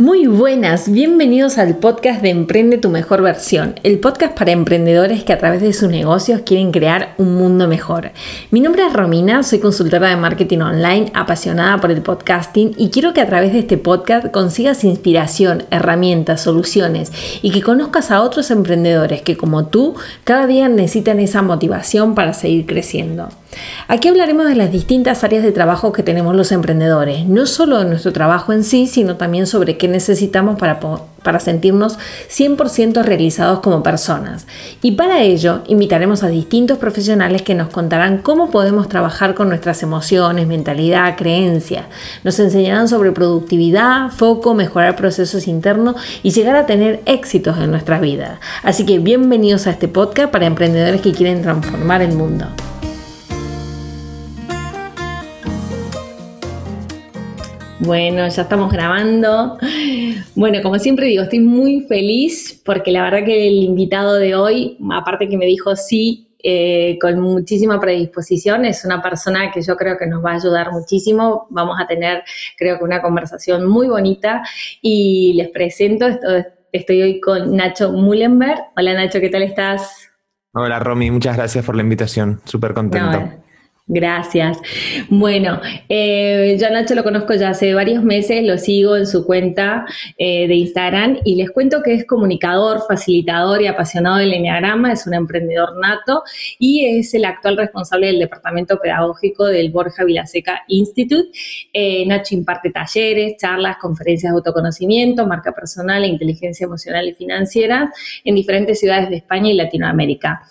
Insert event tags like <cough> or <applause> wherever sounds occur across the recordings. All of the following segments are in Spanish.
Muy buenas, bienvenidos al podcast de Emprende tu mejor versión, el podcast para emprendedores que a través de sus negocios quieren crear un mundo mejor. Mi nombre es Romina, soy consultora de marketing online, apasionada por el podcasting y quiero que a través de este podcast consigas inspiración, herramientas, soluciones y que conozcas a otros emprendedores que como tú cada día necesitan esa motivación para seguir creciendo. Aquí hablaremos de las distintas áreas de trabajo que tenemos los emprendedores, no solo de nuestro trabajo en sí, sino también sobre qué necesitamos para, para sentirnos 100% realizados como personas. Y para ello invitaremos a distintos profesionales que nos contarán cómo podemos trabajar con nuestras emociones, mentalidad, creencias. Nos enseñarán sobre productividad, foco, mejorar procesos internos y llegar a tener éxitos en nuestra vida. Así que bienvenidos a este podcast para emprendedores que quieren transformar el mundo. Bueno, ya estamos grabando. Bueno, como siempre digo, estoy muy feliz porque la verdad que el invitado de hoy, aparte que me dijo sí, eh, con muchísima predisposición, es una persona que yo creo que nos va a ayudar muchísimo. Vamos a tener, creo que, una conversación muy bonita y les presento, estoy hoy con Nacho Mullenberg. Hola Nacho, ¿qué tal estás? Hola Romy, muchas gracias por la invitación, súper contento. Gracias. Bueno, eh, yo a Nacho lo conozco ya hace varios meses, lo sigo en su cuenta eh, de Instagram y les cuento que es comunicador, facilitador y apasionado del Enneagrama, es un emprendedor nato y es el actual responsable del departamento pedagógico del Borja Vilaseca Institute. Eh, Nacho imparte talleres, charlas, conferencias de autoconocimiento, marca personal e inteligencia emocional y financiera en diferentes ciudades de España y Latinoamérica.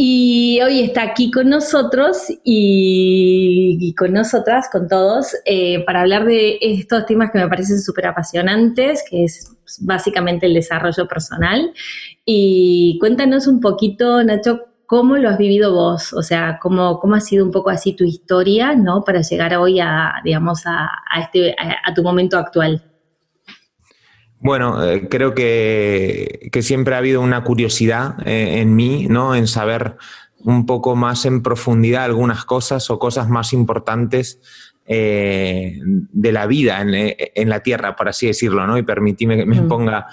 Y hoy está aquí con nosotros y, con nosotras, con todos, eh, para hablar de estos temas que me parecen súper apasionantes, que es básicamente el desarrollo personal. Y cuéntanos un poquito, Nacho, cómo lo has vivido vos, o sea, cómo, cómo ha sido un poco así tu historia, ¿no? Para llegar hoy a, digamos, a, este, a tu momento actual. Bueno, eh, creo que, siempre ha habido una curiosidad eh, en mí, ¿no? En saber un poco más en profundidad algunas cosas o cosas más importantes eh, de la vida en, la Tierra, por así decirlo, ¿no? Y permitíme que me ponga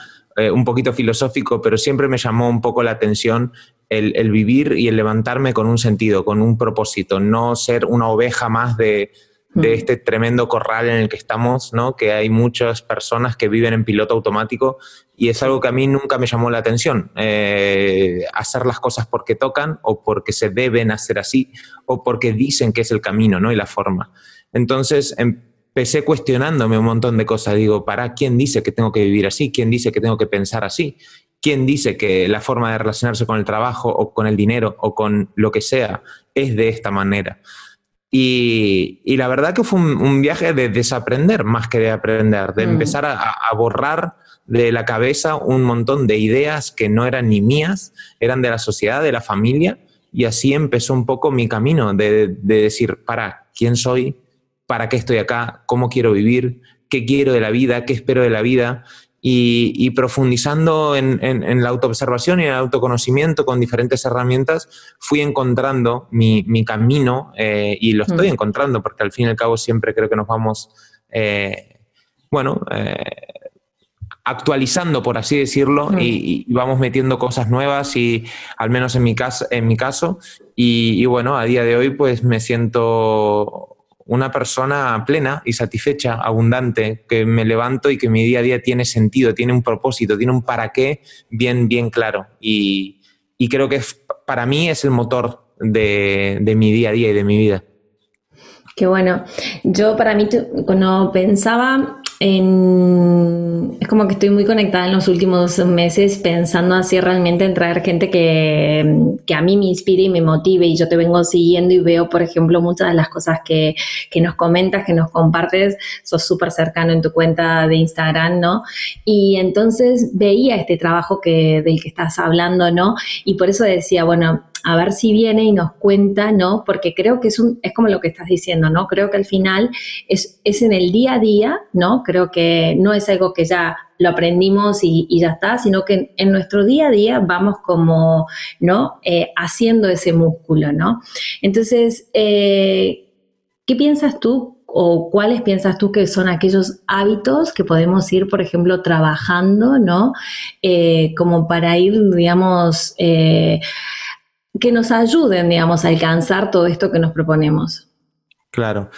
un poquito filosófico, pero siempre me llamó un poco la atención el vivir y el levantarme con un sentido, con un propósito, no ser una oveja más de de este tremendo corral en el que estamos, ¿no? que hay muchas personas que viven en piloto automático y es algo que a mí nunca me llamó la atención, eh, hacer las cosas porque tocan o porque se deben hacer así o porque dicen que es el camino ¿no? y la forma. Entonces empecé cuestionándome un montón de cosas, digo, ¿para quién dice que tengo que vivir así? ¿Quién dice que tengo que pensar así? ¿Quién dice que la forma de relacionarse con el trabajo o con el dinero o con lo que sea es de esta manera? Y, la verdad que fue un, viaje de desaprender más que de aprender, de mm. empezar a, borrar de la cabeza un montón de ideas que no eran ni mías, eran de la sociedad, de la familia, y así empezó un poco mi camino de, de decir, para, ¿quién soy? ¿Para qué estoy acá? ¿Cómo quiero vivir? ¿Qué quiero de la vida? ¿Qué espero de la vida? Y, profundizando en, la autoobservación y en el autoconocimiento con diferentes herramientas, fui encontrando mi, camino eh, y lo estoy mm. encontrando porque al fin y al cabo siempre creo que nos vamos, eh, bueno, eh, actualizando, por así decirlo, mm. y, vamos metiendo cosas nuevas y al menos en mi, caso, en mi caso, y, y bueno, a día de hoy pues me siento una persona plena y satisfecha, abundante, que me levanto y que mi día a día tiene sentido, tiene un propósito, tiene un para qué bien, bien claro. Y, creo que para mí es el motor de, de mi día a día y de mi vida. Qué bueno. Yo para mí, cuando pensaba es como que estoy muy conectada en los últimos meses pensando así realmente en traer gente que, a mí me inspire y me motive y yo te vengo siguiendo y veo, por ejemplo, muchas de las cosas que, nos comentas, que nos compartes, sos súper cercano en tu cuenta de Instagram, ¿no? Y entonces veía este trabajo que, del que estás hablando, ¿no? Y por eso decía, bueno, a ver si viene y nos cuenta, ¿no? Porque creo que es, un, es como lo que estás diciendo, ¿no? Creo que al final es, es en el día a día, ¿no? Creo que no es algo que ya lo aprendimos y, ya está, sino que en, nuestro día a día vamos como, ¿no? Eh, haciendo ese músculo, ¿no? Entonces, eh, ¿qué piensas tú o cuáles piensas tú que son aquellos hábitos que podemos ir, por ejemplo, trabajando, ¿no? Eh, como para ir, digamos, que nos ayuden, digamos, a alcanzar todo esto que nos proponemos. Claro.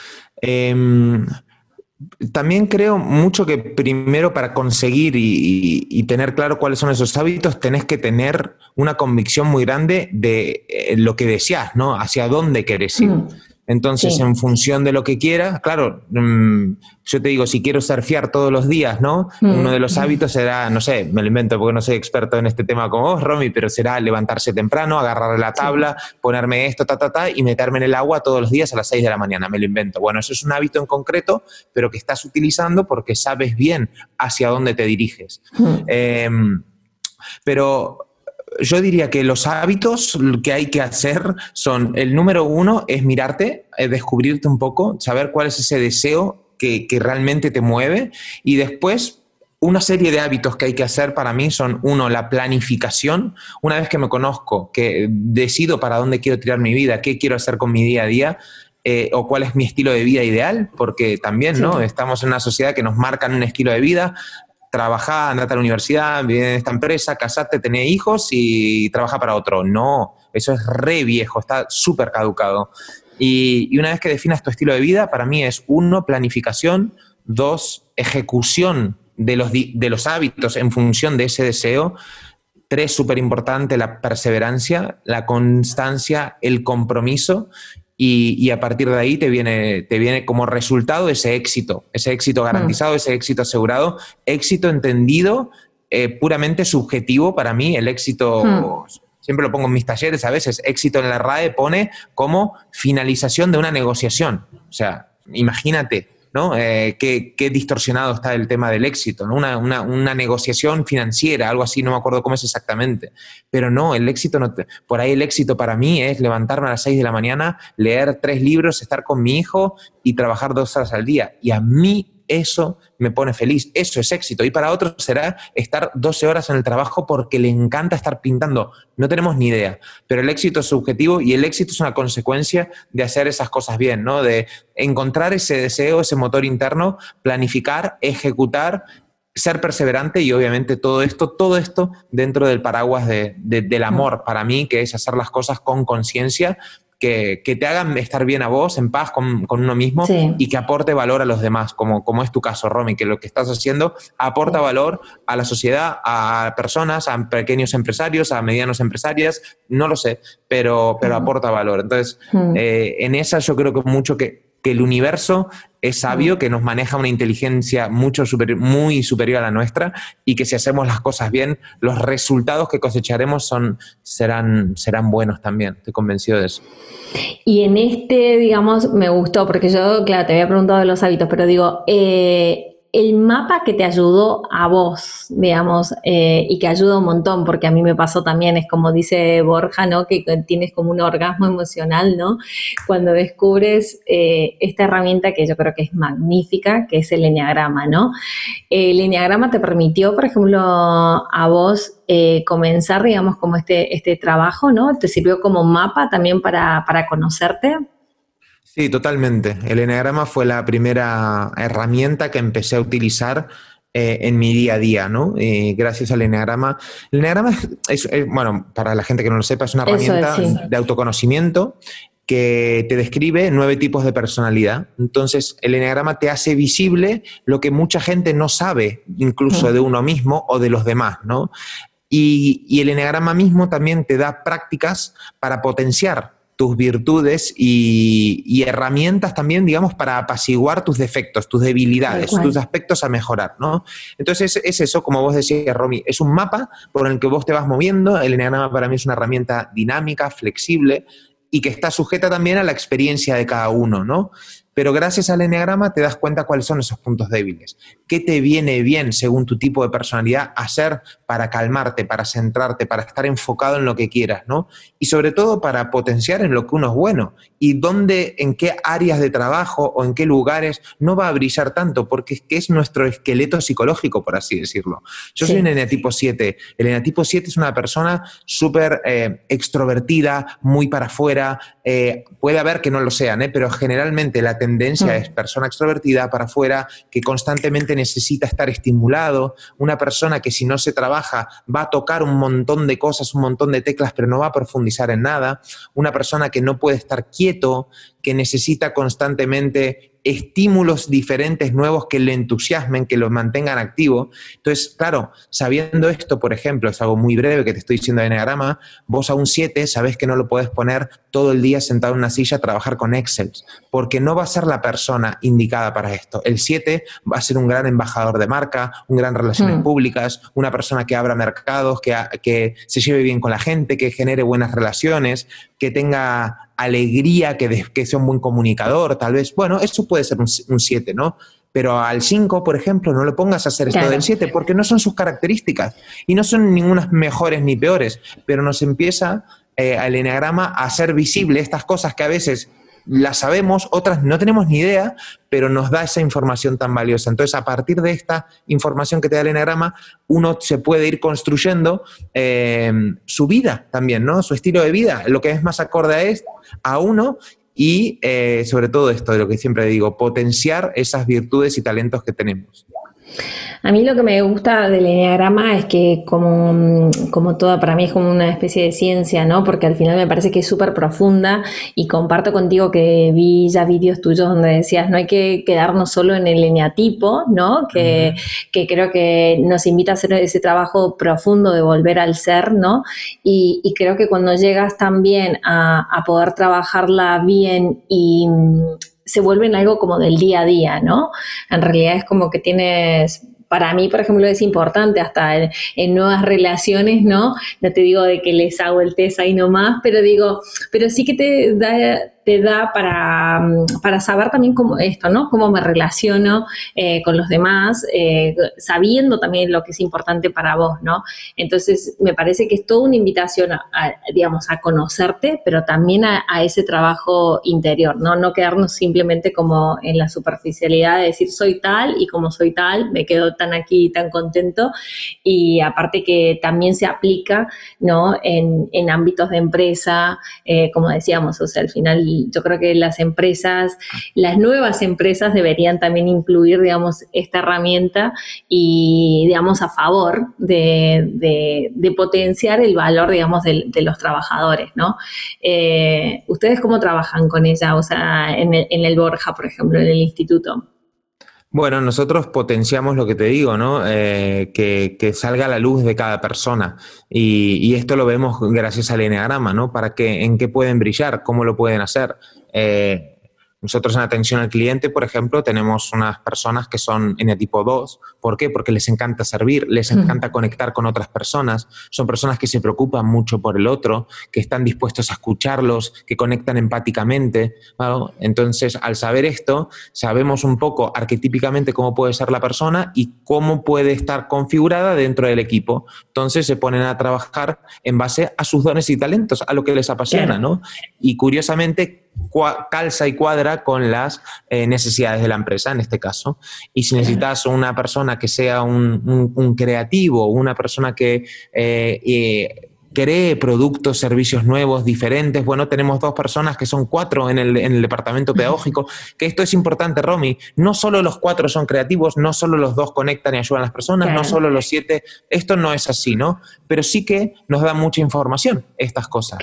Em, también creo mucho que primero para conseguir y, tener claro cuáles son esos hábitos, tenés que tener una convicción muy grande de eh, lo que deseas, ¿no? Hacia dónde querés ir. Mm. Entonces, en función de lo que quieras, claro, mm, yo te digo, si quiero surfear todos los días, ¿no? Mm. Uno de los hábitos será, no sé, me lo invento porque no soy experto en este tema como vos, Romy, pero será levantarse temprano, agarrar la tabla, ponerme esto, ta, ta, ta, y meterme en el agua todos los días a las 6 de la mañana, me lo invento. Bueno, eso es un hábito en concreto, pero que estás utilizando porque sabes bien hacia dónde te diriges. Mm. Em, pero yo diría que los hábitos que hay que hacer son, el número uno es mirarte, eh, descubrirte un poco, saber cuál es ese deseo que, realmente te mueve y después una serie de hábitos que hay que hacer para mí son, uno, la planificación. Una vez que me conozco, que decido para dónde quiero tirar mi vida, qué quiero hacer con mi día a día, eh, o cuál es mi estilo de vida ideal, porque también, ¿no? Estamos en una sociedad que nos marcan un estilo de vida trabajar, andate a la universidad, vive en esta empresa, casate, tener hijos y trabaja para otro. No, eso es re viejo, está súper caducado. Y, una vez que definas tu estilo de vida, para mí es uno, planificación, dos, ejecución de los, de los hábitos en función de ese deseo, tres, súper importante, la perseverancia, la constancia, el compromiso y, a partir de ahí te viene, te viene como resultado ese éxito, ese éxito garantizado, ese éxito asegurado, éxito entendido eh, puramente subjetivo para mí, el éxito... Siempre lo pongo en mis talleres a veces, éxito en la RAE pone como finalización de una negociación. O sea, imagínate, ¿no? Eh, qué, distorsionado está el tema del éxito, ¿no? Una, negociación financiera, algo así, no me acuerdo cómo es exactamente. Pero no, el éxito, no por ahí el éxito para mí es levantarme a las 6 de la mañana, leer tres libros, estar con mi hijo y trabajar dos horas al día. Y a mí eso me pone feliz, eso es éxito. Y para otros será estar 12 horas en el trabajo porque le encanta estar pintando. No tenemos ni idea, pero el éxito es subjetivo y el éxito es una consecuencia de hacer esas cosas bien, ¿no? De encontrar ese deseo, ese motor interno, planificar, ejecutar ser perseverante y obviamente todo esto, todo esto dentro del paraguas del amor para mí, que es hacer las cosas con conciencia, que, te hagan estar bien a vos, en paz con, uno mismo y que aporte valor a los demás, como, como es tu caso, Romy, que lo que estás haciendo aporta valor a la sociedad, a personas, a pequeños empresarios, a medianos empresarias, no lo sé, pero, pero aporta valor. Entonces, eh, en esa yo creo que mucho que, que el universo es sabio, que nos maneja una inteligencia mucho muy superior a la nuestra y que si hacemos las cosas bien, los resultados que cosecharemos son, serán, serán buenos también. Estoy convencido de eso. Y en este, digamos, me gustó, porque yo, claro, te había preguntado de los hábitos, pero digo, eh, el mapa que te ayudó a vos, digamos, eh, y que ayuda un montón, porque a mí me pasó también, es como dice Borja, ¿no? Que tienes como un orgasmo emocional, ¿no? Cuando descubres eh, esta herramienta que yo creo que es magnífica, que es el enneagrama, ¿no? El enneagrama te permitió, por ejemplo, a vos eh, comenzar, digamos, como este, este trabajo, ¿no? ¿Te sirvió como mapa también para, para conocerte? Sí, totalmente. El Enneagrama fue la primera herramienta que empecé a utilizar eh, en mi día a día, ¿no? gracias al Enneagrama. El Enneagrama es, bueno, para la gente que no lo sepa, es una herramienta de autoconocimiento que te describe nueve tipos de personalidad. Entonces, el Enneagrama te hace visible lo que mucha gente no sabe, incluso de uno mismo o de los demás, ¿no? Y, y el Enneagrama mismo también te da prácticas para potenciar tus virtudes y, herramientas también, digamos, para apaciguar tus defectos, tus debilidades, tus aspectos a mejorar, ¿no? Entonces es, eso, como vos decías, Romy, es un mapa por el que vos te vas moviendo. El Enneagrama para mí es una herramienta dinámica, flexible y que está sujeta también a la experiencia de cada uno, ¿no? Pero gracias al Enneagrama te das cuenta cuáles son esos puntos débiles. ¿Qué te viene bien según tu tipo de personalidad hacer para calmarte, para centrarte, para estar enfocado en lo que quieras, ¿no? Y sobre todo para potenciar en lo que uno es bueno y dónde, en qué áreas de trabajo o en qué lugares no va a brillar tanto, porque es que es nuestro esqueleto psicológico, por así decirlo. Yo soy un eneatipo 7. El eneatipo 7 es una persona súper eh, extrovertida, muy para afuera. Eh, puede haber que no lo sean, ¿eh? pero generalmente la tendencia mm. es persona extrovertida para afuera, que constantemente necesita estar estimulado, una persona que si no se trabaja va a tocar un montón de cosas, un montón de teclas, pero no va a profundizar en nada, una persona que no puede estar quieto, que necesita constantemente estímulos diferentes, nuevos, que le entusiasmen, que lo mantengan activo. Entonces, claro, sabiendo esto, por ejemplo, es algo muy breve que te estoy diciendo de Enneagrama, vos a un 7 sabes que no lo puedes poner todo el día sentado en una silla a trabajar con Excel, porque no va a ser la persona indicada para esto. El 7 va a ser un gran embajador de marca, un gran relaciones mm. públicas, una persona que abra mercados, que, que se lleve bien con la gente, que genere buenas relaciones, que tenga alegría, que, que sea un buen comunicador, tal vez. Bueno, eso puede ser un 7, ¿no? Pero al 5, por ejemplo, no le pongas a hacer esto del 7 porque no son sus características y no son ningunas mejores ni peores, pero nos empieza eh, al eneagrama a hacer visible estas cosas que a veces las sabemos, otras no tenemos ni idea, pero nos da esa información tan valiosa. Entonces, a partir de esta información que te da el enagrama, uno se puede ir construyendo eh, su vida también, ¿no? Su estilo de vida, lo que es más acorde a, a uno y eh, sobre todo esto de lo que siempre digo, potenciar esas virtudes y talentos que tenemos. A mí lo que me gusta del enneagrama es que como, como toda, para mí es como una especie de ciencia, ¿no? Porque al final me parece que es súper profunda y comparto contigo que vi ya vídeos tuyos donde decías no hay que quedarnos solo en el eneatipo, ¿no? Que, que creo que nos invita a hacer ese trabajo profundo de volver al ser, ¿no? Y, y creo que cuando llegas también a, a poder trabajarla bien y se vuelven algo como del día a día, ¿no? En realidad es como que tienes para mí, por ejemplo, es importante hasta en, nuevas relaciones, ¿no? No te digo de que les hago el test ahí nomás, pero digo, pero sí que te da te da para, mm, para saber también cómo esto, ¿no? Cómo me relaciono eh, con los demás, eh, sabiendo también lo que es importante para vos, ¿no? Entonces, me parece que es toda una invitación, a, digamos, a conocerte, pero también a, ese trabajo interior, ¿no? No quedarnos simplemente como en la superficialidad de decir soy tal y como soy tal, me quedo tan aquí, tan contento. Y aparte que también se aplica, ¿no? En, en ámbitos de empresa, eh, como decíamos, o sea, al final yo creo que las empresas, las nuevas empresas deberían también incluir, digamos, esta herramienta y, digamos, a favor de, potenciar el valor, digamos, de, los trabajadores, ¿no? Eh, ¿Ustedes cómo trabajan con ella? O sea, en el, en el Borja, por ejemplo, en el instituto. Bueno, nosotros potenciamos lo que te digo, ¿no? Eh, que, salga a la luz de cada persona. Y, esto lo vemos gracias al eneagrama, ¿no? Para que, en qué pueden brillar, cómo lo pueden hacer. Eh, nosotros en atención al cliente, por ejemplo, tenemos unas personas que son en el tipo 2. ¿Por qué? Porque les encanta servir, les encanta conectar con otras personas. Son personas que se preocupan mucho por el otro, que están dispuestos a escucharlos, que conectan empáticamente. Entonces, al saber esto, sabemos un poco arquetípicamente cómo puede ser la persona y cómo puede estar configurada dentro del equipo. Entonces, se ponen a trabajar en base a sus dones y talentos, a lo que les apasiona, ¿no? Y curiosamente, calza y cuadra con las eh, necesidades de la empresa en este caso. Y si necesitas una persona que sea un, un, creativo, una persona que eh, eh, cree productos, servicios nuevos, diferentes. Bueno, tenemos dos personas que son cuatro en el, departamento pedagógico, que esto es importante, Romy. No solo los cuatro son creativos, no solo los dos conectan y ayudan a las personas, no solo los siete. Esto no es así, ¿no? Pero sí que nos da mucha información estas cosas.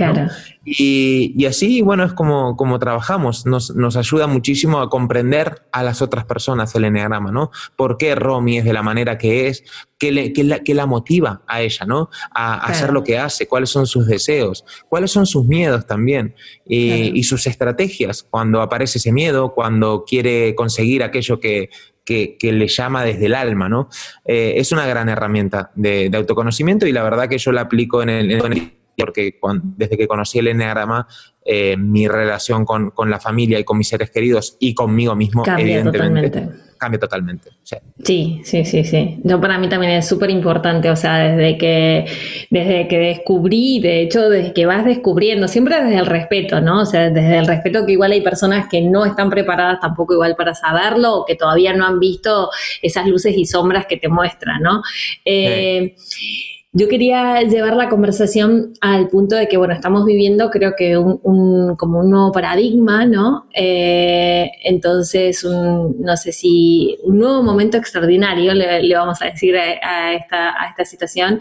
Y, así, bueno, es como, como trabajamos. Nos, ayuda muchísimo a comprender a las otras personas el enneagrama, ¿no? ¿Por qué Romy es de la manera que es? ¿Qué, la, la, motiva a ella, ¿no? A, hacer lo que hace cuáles son sus deseos, cuáles son sus miedos también y sus estrategias cuando aparece ese miedo, cuando quiere conseguir aquello que, le llama desde el alma, ¿no? Eh, es una gran herramienta de, autoconocimiento y la verdad que yo la aplico en el... porque desde que conocí el Enneagrama, eh, mi relación con, la familia y con mis seres queridos y conmigo mismo, evidentemente, cambia totalmente. Sí, sí, sí, sí. Yo para mí también es súper importante, o sea, desde que, desde que descubrí, de hecho, desde que vas descubriendo, siempre desde el respeto, ¿no? O sea, desde el respeto que igual hay personas que no están preparadas tampoco igual para saberlo o que todavía no han visto esas luces y sombras que te muestran, ¿no? Eh, yo quería llevar la conversación al punto de que, bueno, estamos viviendo creo que un, como un nuevo paradigma, ¿no? Eh, entonces, no sé si un nuevo momento extraordinario, le, vamos a decir a, esta, a, esta, situación,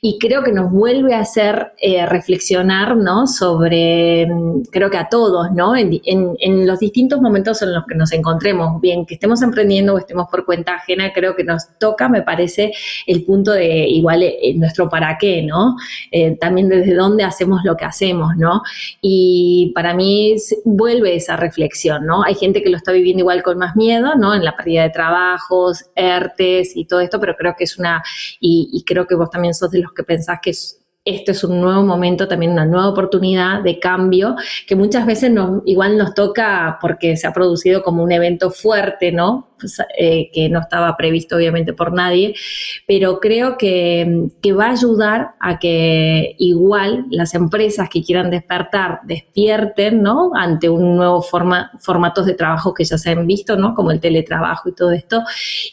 y creo que nos vuelve a hacer eh, reflexionar, ¿no? Sobre, creo que a todos, ¿no? En, en, los distintos momentos en los que nos encontremos, bien que estemos emprendiendo o estemos por cuenta ajena, creo que nos toca, me parece, el punto de igual... Eh, para qué, ¿no? Eh, también desde dónde hacemos lo que hacemos, ¿no? Y para mí vuelve esa reflexión, ¿no? Hay gente que lo está viviendo igual con más miedo, ¿no? En la pérdida de trabajos, ERTES y todo esto, pero creo que es una, y, y creo que vos también sos de los que pensás que es esto es un nuevo momento, también una nueva oportunidad de cambio, que muchas veces nos, igual nos toca porque se ha producido como un evento fuerte, ¿no? Pues, eh, que no estaba previsto obviamente por nadie, pero creo que, va a ayudar a que igual las empresas que quieran despertar despierten, ¿no? Ante un nuevo forma, formatos de trabajo que ya se han visto, ¿no? Como el teletrabajo y todo esto.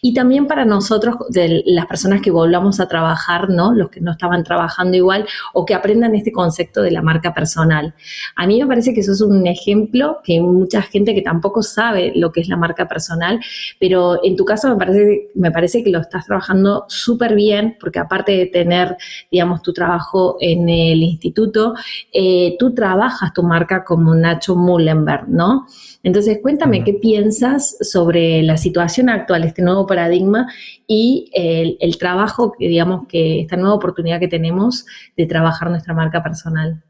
Y también para nosotros, las personas que volvamos a trabajar, ¿no? Los que no estaban trabajando igual o que aprendan este concepto de la marca personal. A mí me parece que eso es un ejemplo que hay mucha gente que tampoco sabe lo que es la marca personal, pero en tu caso me parece, me parece que lo estás trabajando súper bien, porque aparte de tener, digamos, tu trabajo en el instituto, eh, tú trabajas tu marca como Nacho Mullenberg, ¿no? Entonces, cuéntame qué piensas sobre la situación actual, este nuevo paradigma y el, el, trabajo, digamos, que esta nueva oportunidad que tenemos de trabajar nuestra marca personal.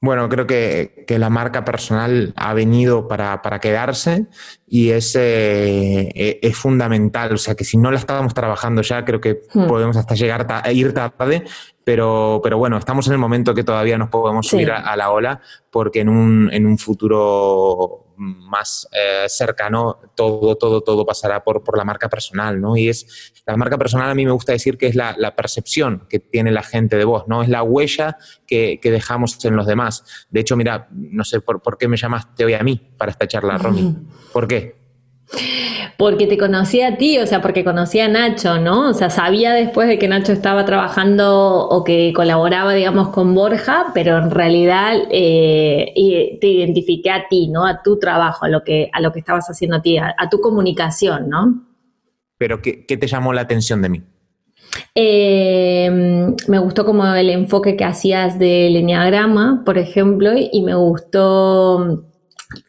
Bueno, creo que, la marca personal ha venido para, quedarse y es, eh, e, es, fundamental. O sea, que si no la estábamos trabajando ya, creo que hmm. podemos hasta llegar a ir tarde, pero, pero bueno, estamos en el momento que todavía nos podemos subir a, la ola porque en un, en un futuro más eh, cercano, todo, todo, todo pasará por, por, la marca personal, ¿no? Y es, la marca personal a mí me gusta decir que es la, la percepción que tiene la gente de vos, ¿no? Es la huella que, que, dejamos en los demás. De hecho, mira, no sé por, por qué me llamaste hoy a mí para esta charla, Romy. <laughs> ¿Por qué? Porque te conocía a ti, o sea, porque conocía a Nacho, ¿no? O sea, sabía después de que Nacho estaba trabajando o que colaboraba, digamos, con Borja, pero en realidad eh, te identifiqué a ti, ¿no? A tu trabajo, a lo que, a lo que estabas haciendo a ti, a, tu comunicación, ¿no? Pero, ¿qué, te llamó la atención de mí? Eh, me gustó como el enfoque que hacías del enneagrama, por ejemplo, y me gustó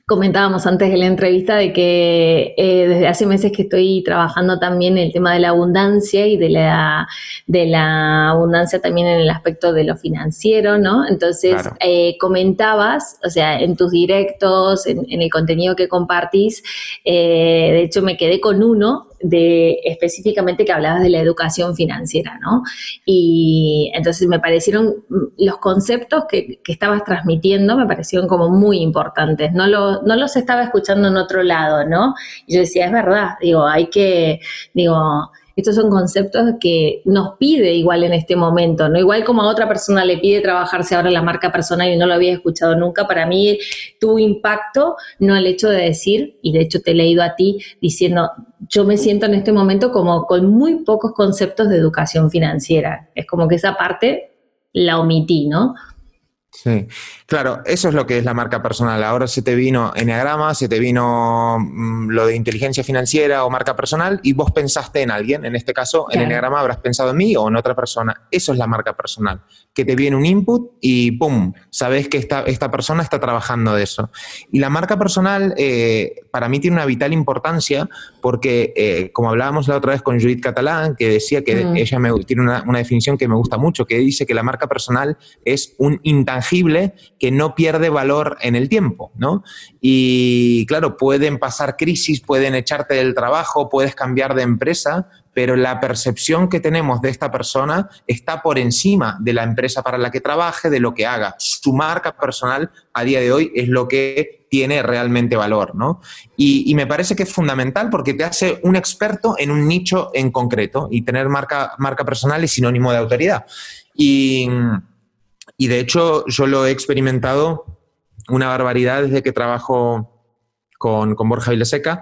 Comentábamos antes de la entrevista de que eh, desde hace meses que estoy trabajando también el tema de la abundancia y de la, de la abundancia también en el aspecto de lo financiero, ¿no? Entonces, eh, comentabas, o sea, en tus directos, en, el contenido que compartís, eh, de hecho me quedé con uno de específicamente que hablabas de la educación financiera, ¿no? Y entonces me parecieron los conceptos que, que estabas transmitiendo, me parecieron como muy importantes. No, lo, no los estaba escuchando en otro lado, ¿no? Y yo decía, es verdad, digo, hay que, digo, estos son conceptos que nos pide igual en este momento, ¿no? Igual como a otra persona le pide trabajarse ahora la marca personal y no lo había escuchado nunca, para mí tuvo impacto, no el hecho de decir, y de hecho te he leído a ti diciendo, yo me siento en este momento como con muy pocos conceptos de educación financiera. Es como que esa parte la omití, ¿no? Sí, claro, eso es lo que es la marca personal. Ahora se te vino Enneagrama, se te vino mm, lo de inteligencia financiera o marca personal y vos pensaste en alguien, en este caso en Enneagrama habrás pensado en mí o en otra persona. Eso es la marca personal, que te viene un input y ¡pum! Sabes que esta, esta persona está trabajando de eso. Y la marca personal eh, para mí tiene una vital importancia porque, eh, como hablábamos la otra vez con Judith Catalán, que decía que mm. ella me, tiene una, una definición que me gusta mucho, que dice que la marca personal es un intangible que no pierde valor en el tiempo, ¿no? Y claro, pueden pasar crisis, pueden echarte del trabajo, puedes cambiar de empresa, pero la percepción que tenemos de esta persona está por encima de la empresa para la que trabaje, de lo que haga. Su marca personal a día de hoy es lo que tiene realmente valor, ¿no? Y, me parece que es fundamental porque te hace un experto en un nicho en concreto y tener marca, marca personal es sinónimo de autoridad. Y, de hecho yo lo he experimentado una barbaridad desde que trabajo con, con Borja Vileseca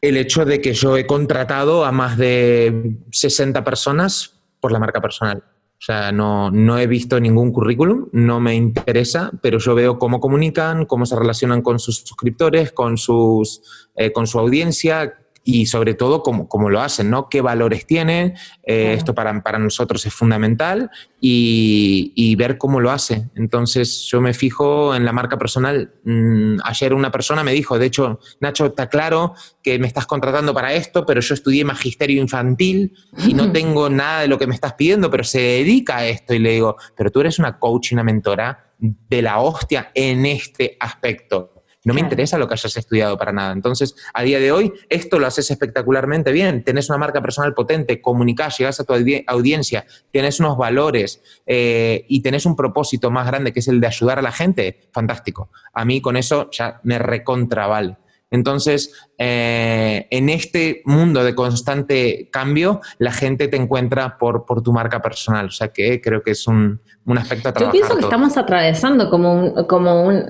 el hecho de que yo he contratado a más de 60 personas por la marca personal. O sea, no, no, he visto ningún currículum, no me interesa, pero yo veo cómo comunican, cómo se relacionan con sus suscriptores, con, sus, eh, con su audiencia, y sobre todo cómo, lo hacen, ¿no? ¿Qué valores tienen? Eh, esto para, para, nosotros es fundamental y, ver cómo lo hace. Entonces yo me fijo en la marca personal. Mm, ayer una persona me dijo, de hecho, Nacho, está claro que me estás contratando para esto, pero yo estudié magisterio infantil y no <laughs> tengo nada de lo que me estás pidiendo, pero se dedica a esto. Y le digo, pero tú eres una coach y una mentora de la hostia en este aspecto no me interesa lo que hayas estudiado para nada. Entonces, a día de hoy, esto lo haces espectacularmente bien. Tenés una marca personal potente, comunicás, llegas a tu audiencia, tienes unos valores eh, y tenés un propósito más grande que es el de ayudar a la gente. Fantástico. A mí con eso ya me recontravale. Entonces, eh, en este mundo de constante cambio, la gente te encuentra por, por tu marca personal. O sea que creo que es un, un aspecto a trabajar. Yo pienso que estamos atravesando como un, como un...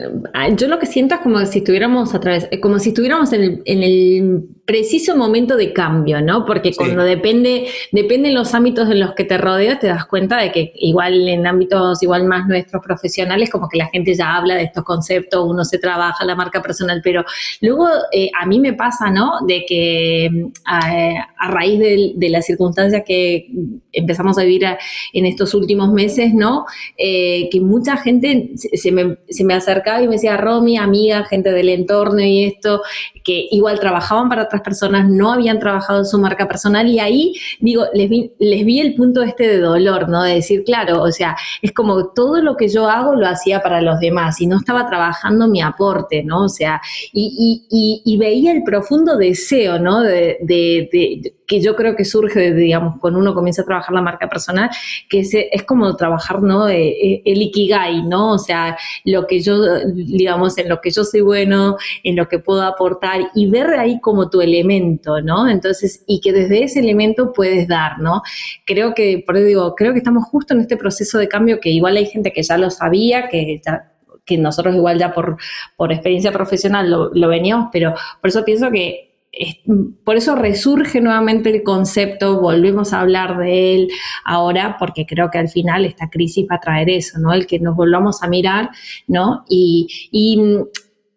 Yo lo que siento es como si estuviéramos através, como si estuviéramos en el, en el preciso momento de cambio, ¿no? Porque cuando depende, depende los ámbitos en los que te rodeas, te das cuenta de que igual en ámbitos igual más nuestros profesionales, como que la gente ya habla de estos conceptos, uno se trabaja la marca personal, pero luego eh, a mí me pasa, ¿no? De que a, raíz de, las circunstancias que empezamos a vivir en estos últimos meses, ¿no? Eh, que mucha gente se, me, se me acercaba y me decía, Romy, amiga, gente del entorno y esto, que igual trabajaban para otras personas, no habían trabajado en su marca personal y ahí, digo, les vi, les vi el punto este de dolor, ¿no? De decir, claro, o sea, es como todo lo que yo hago lo hacía para los demás y no estaba trabajando mi aporte, ¿no? O sea, y, veía el profundo deseo, ¿no? De, de, de, que yo creo que surge, digamos, cuando uno comienza a trabajar la marca personal, que es, es como trabajar, ¿no? Eh, eh, el ikigai, ¿no? O sea, lo que yo, digamos, en lo que yo soy bueno, en lo que puedo aportar y ver ahí como tu elemento, ¿no? Entonces, y que desde ese elemento puedes dar, ¿no? Creo que, por eso digo, creo que estamos justo en este proceso de cambio que igual hay gente que ya lo sabía, que que nosotros igual ya por, por experiencia profesional lo, lo veníamos, pero por eso pienso que por eso resurge nuevamente el concepto, volvemos a hablar de él ahora, porque creo que al final esta crisis va a traer eso, ¿no? El que nos volvamos a mirar, ¿no? Y,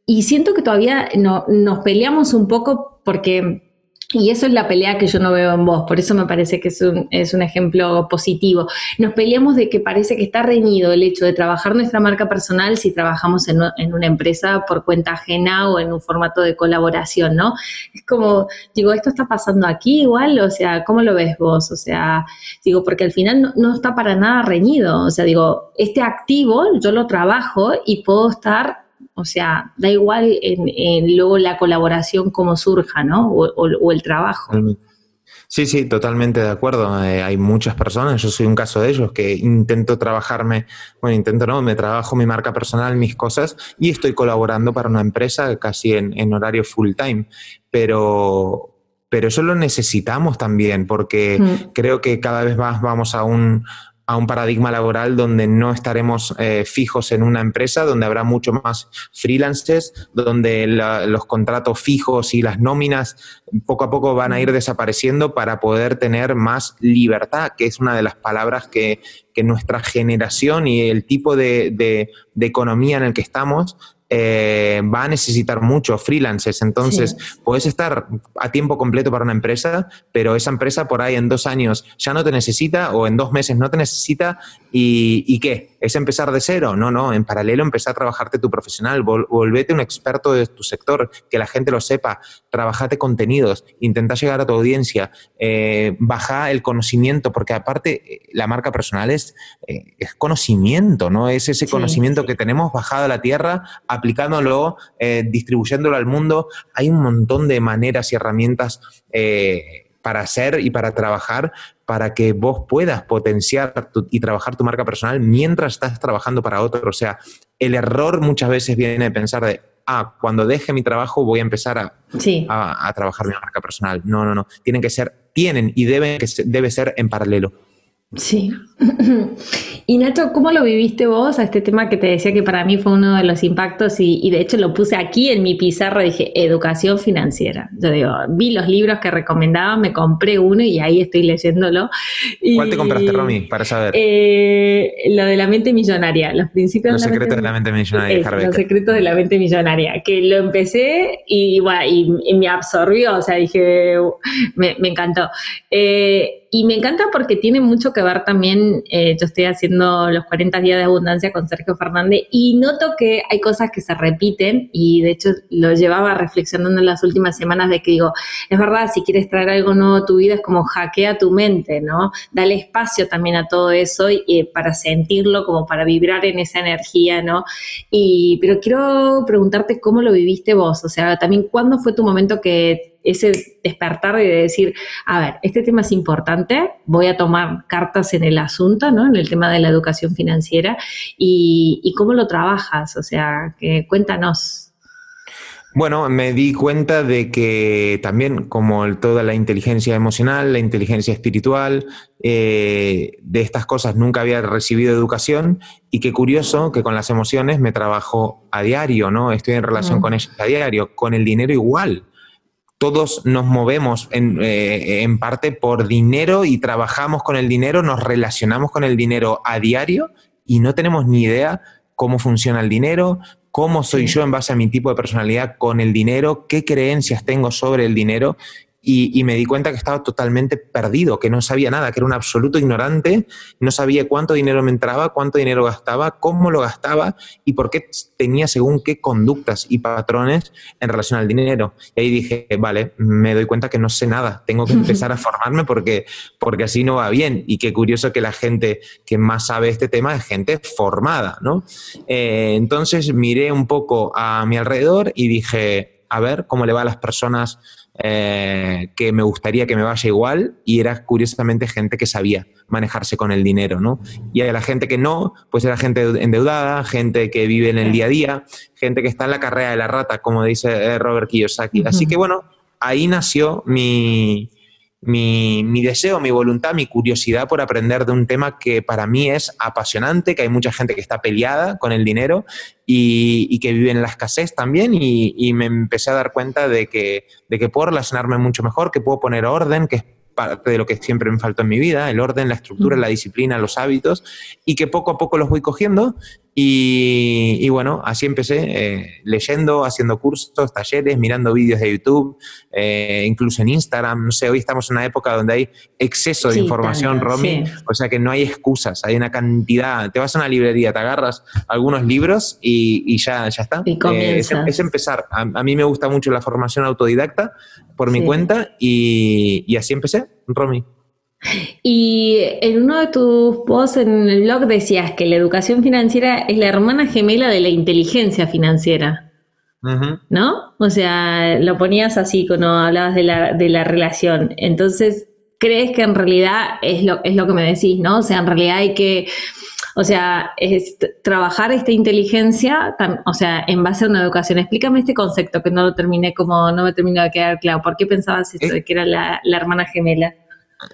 y, siento que todavía no, nos peleamos un poco porque y eso es la pelea que yo no veo en vos, por eso me parece que es un, es un ejemplo positivo. Nos peleamos de que parece que está reñido el hecho de trabajar nuestra marca personal si trabajamos en, en, una empresa por cuenta ajena o en un formato de colaboración, ¿no? Es como, digo, esto está pasando aquí igual, o sea, ¿cómo lo ves vos? O sea, digo, porque al final no, no está para nada reñido, o sea, digo, este activo yo lo trabajo y puedo estar o sea, da igual en, luego la colaboración como surja, ¿no? O, el trabajo. Sí, sí, totalmente de acuerdo. Eh, hay muchas personas, yo soy un caso de ellos, que intento trabajarme, bueno, intento no, me trabajo mi marca personal, mis cosas, y estoy colaborando para una empresa casi en, horario full time. Pero, pero eso lo necesitamos también, porque mm. creo que cada vez más vamos a un, a un paradigma laboral donde no estaremos eh, fijos en una empresa, donde habrá mucho más freelancers, donde los contratos fijos y las nóminas poco a poco van a ir desapareciendo para poder tener más libertad, que es una de las palabras que, nuestra generación y el tipo de, de economía en el que estamos eh, va a necesitar muchos freelancers. Entonces, puedes estar a tiempo completo para una empresa, pero esa empresa por ahí en dos años ya no te necesita o en dos meses no te necesita. ¿Y, qué? ¿Es empezar de cero? No, no. En paralelo, empezar a trabajarte tu profesional. volvete un experto de tu sector, que la gente lo sepa. Trabajate contenidos. Intenta llegar a tu audiencia. Eh, baja el conocimiento, porque aparte, eh, la marca personal es, es conocimiento, ¿no? Es ese conocimiento que tenemos bajado a la tierra a aplicándolo, eh, distribuyéndolo al mundo. Hay un montón de maneras y herramientas eh, para hacer y para trabajar para que vos puedas potenciar y trabajar tu marca personal mientras estás trabajando para otro. O sea, el error muchas veces viene de pensar de ah, cuando deje mi trabajo voy a empezar a, a, trabajar mi marca personal. No, no, no. Tienen que ser, tienen y deben que debe ser en paralelo. Sí. <laughs> Y Nacho, ¿cómo lo viviste vos a este tema que te decía que para mí fue uno de los impactos y, de hecho lo puse aquí en mi pizarra, dije educación financiera. Yo digo, vi los libros que recomendaban, me compré uno y ahí estoy leyéndolo. ¿Cuál te compraste, Romy, para saber? Eh, lo de la mente millonaria, los principios los secretos de la mente millonaria. los secretos de la mente millonaria, que lo empecé y, y, me absorbió, o sea, dije, me, me encantó. Eh, y me encanta porque tiene mucho que ver también, eh, yo estoy haciendo los 40 días de abundancia con Sergio Fernández y noto que hay cosas que se repiten y de hecho lo llevaba reflexionando en las últimas semanas de que digo, es verdad, si quieres traer algo nuevo a tu vida es como hackea tu mente, ¿no? Dale espacio también a todo eso y, para sentirlo, como para vibrar en esa energía, ¿no? Y, pero quiero preguntarte cómo lo viviste vos, o sea, también cuándo fue tu momento que ese despertar de decir, a ver, este tema es importante, voy a tomar cartas en el asunto, ¿no? En el tema de la educación financiera y, cómo lo trabajas, o sea, que cuéntanos. Bueno, me di cuenta de que también, como toda la inteligencia emocional, la inteligencia espiritual, eh, de estas cosas nunca había recibido educación y qué curioso que con las emociones me trabajo a diario, ¿no? Estoy en relación con ellas a diario, con el dinero igual todos nos movemos eh, en, parte por dinero y trabajamos con el dinero, nos relacionamos con el dinero a diario y no tenemos ni idea cómo funciona el dinero, cómo soy yo en base a mi tipo de personalidad con el dinero, qué creencias tengo sobre el dinero y, me di cuenta que estaba totalmente perdido, que no sabía nada, que era un absoluto ignorante, no sabía cuánto dinero me entraba, cuánto dinero gastaba, cómo lo gastaba y por qué tenía según qué conductas y patrones en relación al dinero. Y ahí dije, vale, me doy cuenta que no sé nada, tengo que empezar a <laughs> formarme porque, porque así no va bien. Y qué curioso que la gente que más sabe este tema es gente formada, ¿no? Eh, entonces miré un poco a mi alrededor y dije, a ver cómo le va a las personas eh, que me gustaría que me vaya igual y era curiosamente gente que sabía manejarse con el dinero, ¿no? Y a la gente que no, pues era gente endeudada, gente que vive en el día a día, gente que está en la carrera de la rata, como dice eh, Robert Kiyosaki. Así que bueno, ahí nació mi, mi, mi, deseo, mi voluntad, mi curiosidad por aprender de un tema que para mí es apasionante, que hay mucha gente que está peleada con el dinero y, que vive en la escasez también y, me empecé a dar cuenta de que, de que puedo relacionarme mucho mejor, que puedo poner orden, que es parte de lo que siempre me faltó en mi vida, el orden, la estructura, la disciplina, los hábitos, y que poco a poco los voy cogiendo y, bueno, así empecé, eh, leyendo, haciendo cursos, talleres, mirando vídeos de YouTube, eh, incluso en Instagram. No sé, hoy estamos en una época donde hay exceso de información, Romy, o sea que no hay excusas, hay una cantidad. Te vas a una librería, te agarras algunos libros y, ya, ya está. Y eh, es, empezar. A, mí me gusta mucho la formación autodidacta por mi cuenta y, y así empecé, Romy. Y en uno de tus posts en el blog decías que la educación financiera es la hermana gemela de la inteligencia financiera. ¿No? O sea, lo ponías así cuando hablabas de la, de la relación. Entonces, ¿crees que en realidad es lo, es lo que me decís, ¿no? O sea, en realidad hay que, o sea, es trabajar esta inteligencia, o sea, en base a una educación. Explícame este concepto que no lo terminé como, no me terminó de quedar claro. ¿Por qué pensabas esto de que era la, la hermana gemela?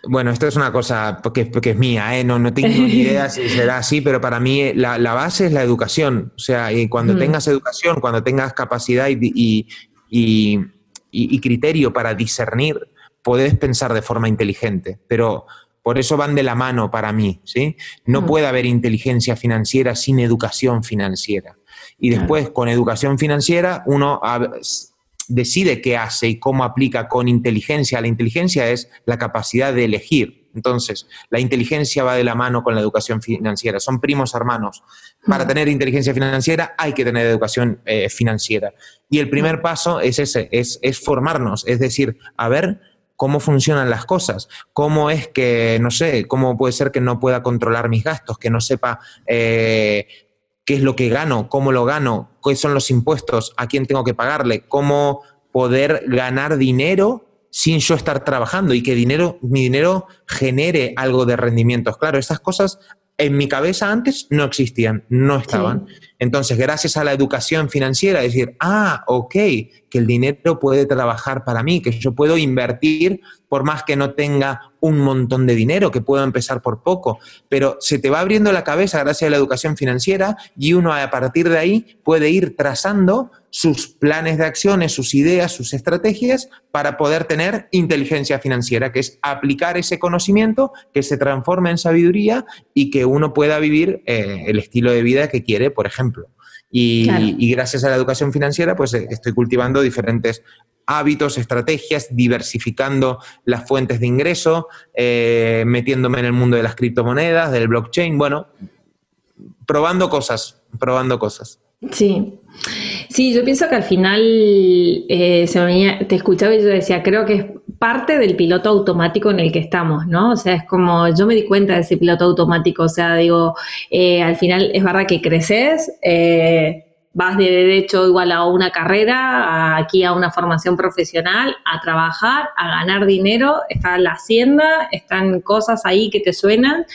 Bueno, esto es una cosa que, es mía, ¿eh? no, no tengo ni idea si <laughs> será así, pero para mí la, base es la educación. O sea, y cuando mm. tengas educación, cuando tengas capacidad y, y, criterio para discernir, puedes pensar de forma inteligente. Pero por eso van de la mano para mí, ¿sí? No mm. puede haber inteligencia financiera sin educación financiera. Y después, con educación financiera, uno decide qué hace y cómo aplica con inteligencia. La inteligencia es la capacidad de elegir. Entonces, la inteligencia va de la mano con la educación financiera. Son primos hermanos. Para tener inteligencia financiera hay que tener educación eh, financiera. Y el primer paso es ese, es, formarnos, es decir, a ver cómo funcionan las cosas, cómo es que, no sé, cómo puede ser que no pueda controlar mis gastos, que no sepa eh, qué es lo que gano, cómo lo gano, cuáles son los impuestos, a quién tengo que pagarle, cómo poder ganar dinero sin yo estar trabajando y que dinero, mi dinero genere algo de rendimientos. Claro, esas cosas en mi cabeza antes no existían, no estaban. Entonces, gracias a la educación financiera, decir, ah, ok, que el dinero puede trabajar para mí, que yo puedo invertir por más que no tenga un montón de dinero, que puedo empezar por poco, pero se te va abriendo la cabeza gracias a la educación financiera y uno a partir de ahí puede ir trazando sus planes de acciones, sus ideas, sus estrategias para poder tener inteligencia financiera, que es aplicar ese conocimiento que se transforme en sabiduría y que uno pueda vivir eh, el estilo de vida que quiere, por ejemplo. Y, gracias a la educación financiera, pues eh, estoy cultivando diferentes hábitos, estrategias, diversificando las fuentes de ingreso, eh, metiéndome en el mundo de las criptomonedas, del blockchain, bueno, probando cosas, probando cosas. Sí. Sí, yo pienso que al final eh, se te escuchaba y yo decía, creo que es parte del piloto automático en el que estamos, ¿no? O sea, es como, yo me di cuenta de ese piloto automático, o sea, digo, eh, al final es verdad que creces, eh, vas de derecho igual a una carrera, aquí a una formación profesional, a trabajar, a ganar dinero, está la hacienda, están cosas ahí que te suenan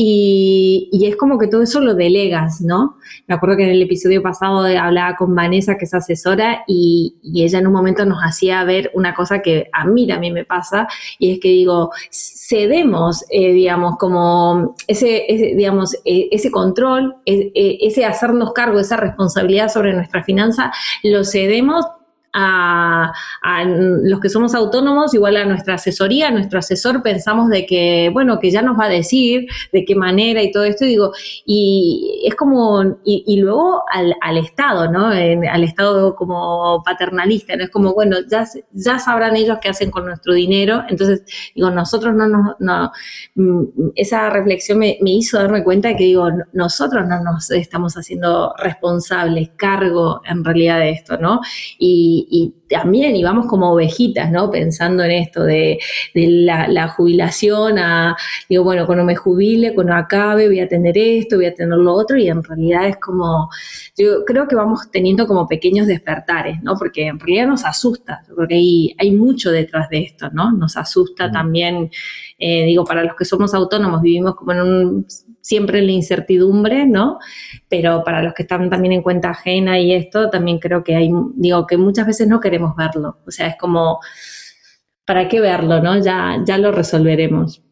y, y, es como que todo eso lo delegas, ¿no? Me acuerdo que en el episodio pasado hablaba con Vanessa, que es asesora, y, y, ella en un momento nos hacía ver una cosa que a mí también me pasa, y es que digo, cedemos, eh, digamos, como ese, ese digamos, eh, ese control, eh, ese hacernos cargo, esa responsabilidad sobre nuestra finanza, lo cedemos a, los que somos autónomos, igual a nuestra asesoría, a nuestro asesor, pensamos de que, bueno, que ya nos va a decir de qué manera y todo esto, y digo, y es como, y, luego al, al, Estado, ¿no? al Estado como paternalista, ¿no? Es como, bueno, ya, ya sabrán ellos qué hacen con nuestro dinero, entonces, digo, nosotros no nos, no, mm, esa reflexión me, me hizo darme cuenta de que, digo, nosotros no nos estamos haciendo responsables, cargo en realidad de esto, ¿no? Y, y, también íbamos como ovejitas, ¿no? Pensando en esto de, la, jubilación, a, digo, bueno, cuando me jubile, cuando acabe, voy a tener esto, voy a tener lo otro, y en realidad es como, yo creo que vamos teniendo como pequeños despertares, ¿no? Porque en realidad nos asusta, porque hay, hay mucho detrás de esto, ¿no? Nos asusta también, eh, digo, para los que somos autónomos, vivimos como en un siempre en la incertidumbre, ¿no? Pero para los que están también en cuenta ajena y esto, también creo que hay, digo, que muchas veces no queremos verlo. O sea, es como, ¿para qué verlo, no? Ya, ya lo resolveremos.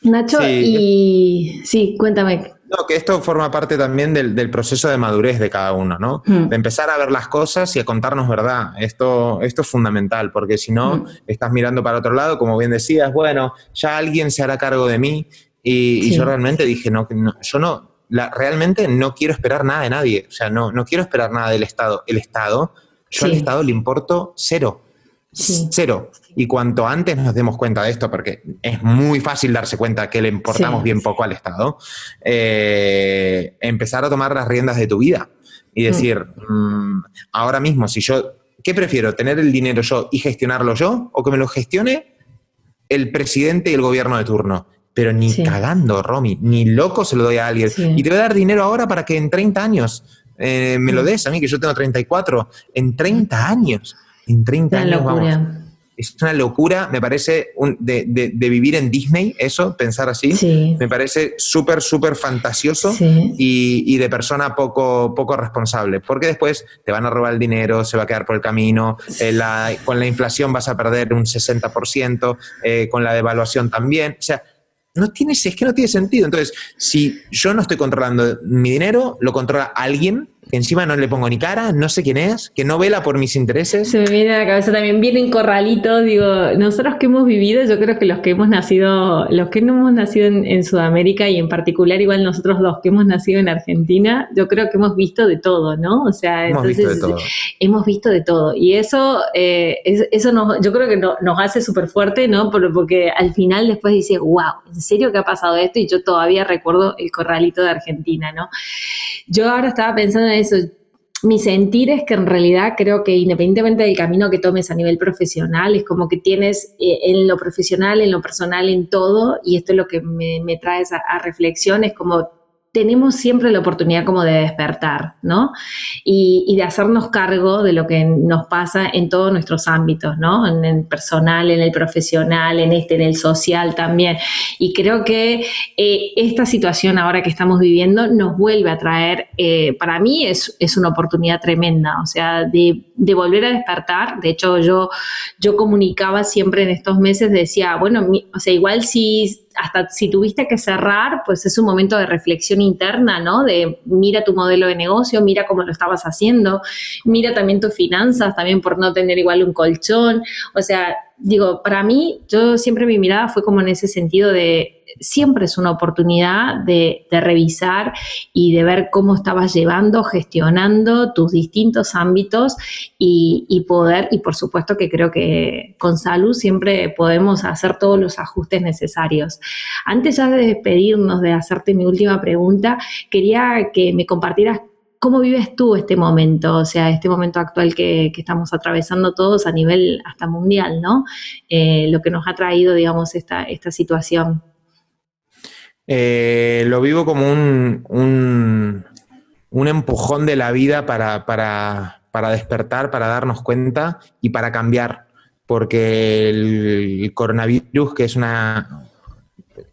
Nacho, y sí, cuéntame. No, que esto forma parte también del, proceso de madurez de cada uno, ¿no? Hmm. De empezar a ver las cosas y a contarnos verdad. Esto, esto es fundamental, porque si no, hmm. estás mirando para otro lado, como bien decías, bueno, ya alguien se hará cargo de mí, y, yo realmente dije, no, yo no, realmente no quiero esperar nada de nadie. O sea, no, no quiero esperar nada del Estado. El Estado, yo al Estado le importo cero. Cero. Y cuanto antes nos demos cuenta de esto, porque es muy fácil darse cuenta que le importamos bien poco al Estado, eh, empezar a tomar las riendas de tu vida y mm. decir, mm, ahora mismo, si yo, ¿qué prefiero? ¿Tener el dinero yo y gestionarlo yo o que me lo gestione el presidente y el gobierno de turno? Pero ni cagando, Romy, ni loco se lo doy a alguien. Y te voy a dar dinero ahora para que en 30 años eh, me lo des a mí, que yo tengo 34, en 30 años, en 30 años vamos. Es una locura, me parece, de, de, vivir en Disney, eso, pensar así, me parece súper, súper fantasioso y, y, de persona poco, poco responsable, porque después te van a robar el dinero, se va a quedar por el camino, eh, la, con la inflación vas a perder un 60%, eh, con la devaluación también, o sea, no tiene, es que no tiene sentido. Entonces, si yo no estoy controlando mi dinero, lo controla alguien que encima no le pongo ni cara, no sé quién es, que no vela por mis intereses. Se me viene a la cabeza también, vienen corralitos, digo, nosotros que hemos vivido, yo creo que los que hemos nacido, los que no hemos nacido en, Sudamérica y en particular igual nosotros los que hemos nacido en Argentina, yo creo que hemos visto de todo, ¿no? O sea, hemos entonces visto de todo. hemos visto de todo. Y eso, eh, eso nos, yo creo que nos hace súper fuerte, ¿no? Porque al final después dices, wow, ¿en serio que ha pasado esto? Y yo todavía recuerdo el corralito de Argentina, ¿no? Yo ahora estaba pensando en eso. Mi sentir es que en realidad creo que independientemente del camino que tomes a nivel profesional, es como que tienes eh, en lo profesional, en lo personal, en todo, y esto es lo que me, trae a, reflexión, es como tenemos siempre la oportunidad como de despertar, ¿no? Y, de hacernos cargo de lo que nos pasa en todos nuestros ámbitos, ¿no? En el personal, en el profesional, en este, en el social también. Y creo que eh, esta situación ahora que estamos viviendo nos vuelve a traer, eh, para mí es, es, una oportunidad tremenda, o sea, de, de, volver a despertar. De hecho, yo, yo comunicaba siempre en estos meses, decía, bueno, o sea, igual si hasta si tuviste que cerrar, pues es un momento de reflexión interna, ¿no? De mira tu modelo de negocio, mira cómo lo estabas haciendo, mira también tus finanzas, también por no tener igual un colchón. O sea, digo, para mí, yo siempre mi mirada fue como en ese sentido de siempre es una oportunidad de, revisar y de ver cómo estabas llevando, gestionando tus distintos ámbitos y, poder, y por supuesto que creo que con salud siempre podemos hacer todos los ajustes necesarios. Antes ya de despedirnos, de hacerte mi última pregunta, quería que me compartieras ¿Cómo vives tú este momento? O sea, este momento actual que, estamos atravesando todos a nivel hasta mundial, ¿no? Eh, lo que nos ha traído, digamos, esta, esta situación. Eh, lo vivo como un, un, empujón de la vida para, para, despertar, para darnos cuenta y para cambiar. Porque el, coronavirus, que es una,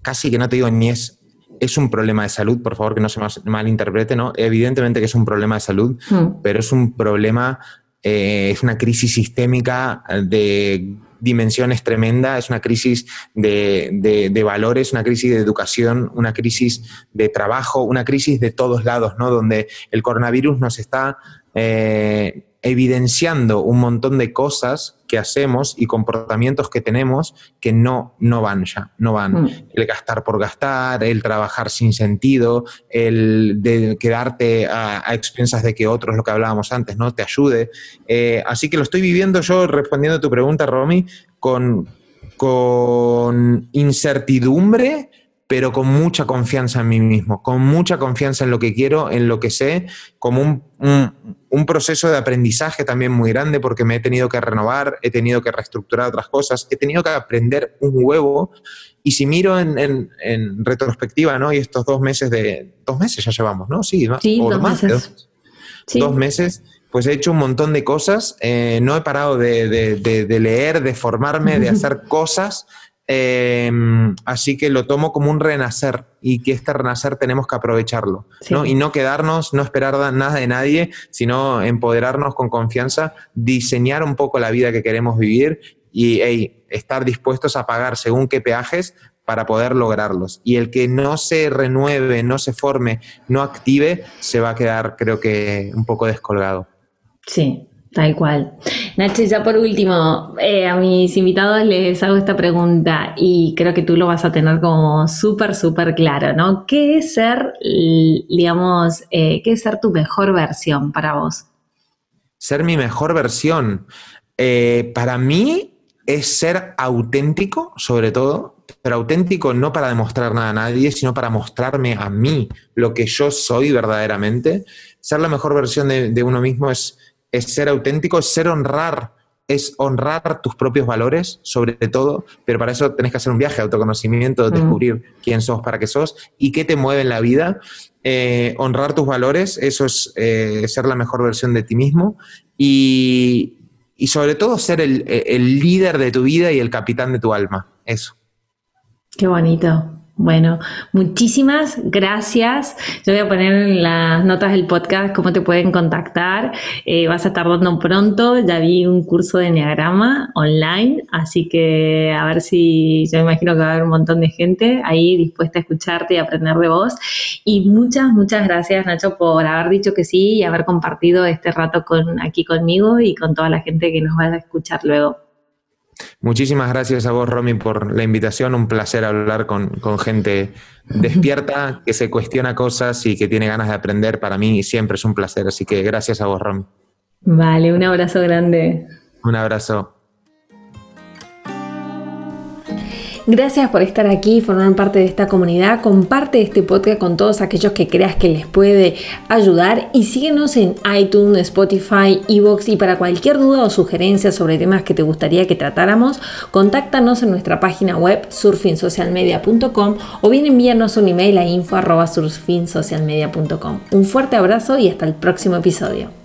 casi que no te digo ni es, es un problema de salud, por favor que no se malinterprete, ¿no? Evidentemente que es un problema de salud, mm. pero es un problema, eh, es una crisis sistémica de dimensiones tremenda, es una crisis de, valores, una crisis de educación, una crisis de trabajo, una crisis de todos lados, ¿no? Donde el coronavirus nos está eh, evidenciando un montón de cosas que hacemos y comportamientos que tenemos que no, no van ya, no van. Mm. El gastar por gastar, el trabajar sin sentido, el de quedarte a, expensas de que otros, lo que hablábamos antes, no te ayude. Eh, así que lo estoy viviendo yo respondiendo a tu pregunta, Romy, con, con incertidumbre pero con mucha confianza en mí mismo, con mucha confianza en lo que quiero, en lo que sé, como un, proceso de aprendizaje también muy grande porque me he tenido que renovar, he tenido que reestructurar otras cosas, he tenido que aprender un huevo y si miro en, retrospectiva, ¿no? Y estos dos meses de... Dos meses ya llevamos, ¿no? Sí, dos, meses. Dos, meses pues he hecho un montón de cosas, eh, no he parado de, de, leer, de formarme, de <laughs> hacer cosas Em, así que lo tomo como un renacer y que este renacer tenemos que aprovecharlo, ¿no? Y no quedarnos, no esperar nada de nadie, sino empoderarnos con confianza, diseñar un poco la vida que queremos vivir y estar dispuestos a pagar según qué peajes para poder lograrlos. Y el que no se renueve, no se forme, no active, se va a quedar, creo que, un poco descolgado. Sí, Tal cual. Nachi, ya por último, eh, a mis invitados les hago esta pregunta y creo que tú lo vas a tener como súper, súper claro, ¿no? ¿Qué es ser, digamos, eh, qué es ser tu mejor versión para vos? Ser mi mejor versión. Eh, para mí es ser auténtico, sobre todo, pero auténtico no para demostrar nada a nadie, sino para mostrarme a mí lo que yo soy verdaderamente. Ser la mejor versión de uno mismo es es ser auténtico, es ser honrar, es honrar tus propios valores, sobre todo, pero para eso tenés que hacer un viaje de autoconocimiento, de mm. descubrir quién sos, para qué sos y qué te mueve en la vida. Eh, honrar tus valores, eso es eh, ser la mejor versión de ti mismo y, sobre todo ser el, el líder de tu vida y el capitán de tu alma. Eso. Qué bonito. Bueno, muchísimas gracias. Yo voy a poner en las notas del podcast cómo te pueden contactar. Eh, vas a estar dando pronto. Ya vi un curso de Enneagrama online, así que a ver si yo me imagino que va a haber un montón de gente ahí dispuesta a escucharte y aprender de vos. Y muchas, muchas gracias, Nacho, por haber dicho que sí y haber compartido este rato con, aquí conmigo y con toda la gente que nos va a escuchar luego. Muchísimas gracias a vos, Romy, por la invitación. Un placer hablar con, gente despierta, que se cuestiona cosas y que tiene ganas de aprender. Para mí siempre es un placer. Así que gracias a vos, Romy. Vale, un abrazo grande. Un abrazo. Gracias por estar aquí formar parte de esta comunidad. Comparte este podcast con todos aquellos que creas que les puede ayudar y síguenos en iTunes, Spotify, Evox y para cualquier duda o sugerencia sobre temas que te gustaría que tratáramos, contáctanos en nuestra página web surfingsocialmedia.com o bien envíanos un email a info.surfingsocialmedia.com. Un fuerte abrazo y hasta el próximo episodio.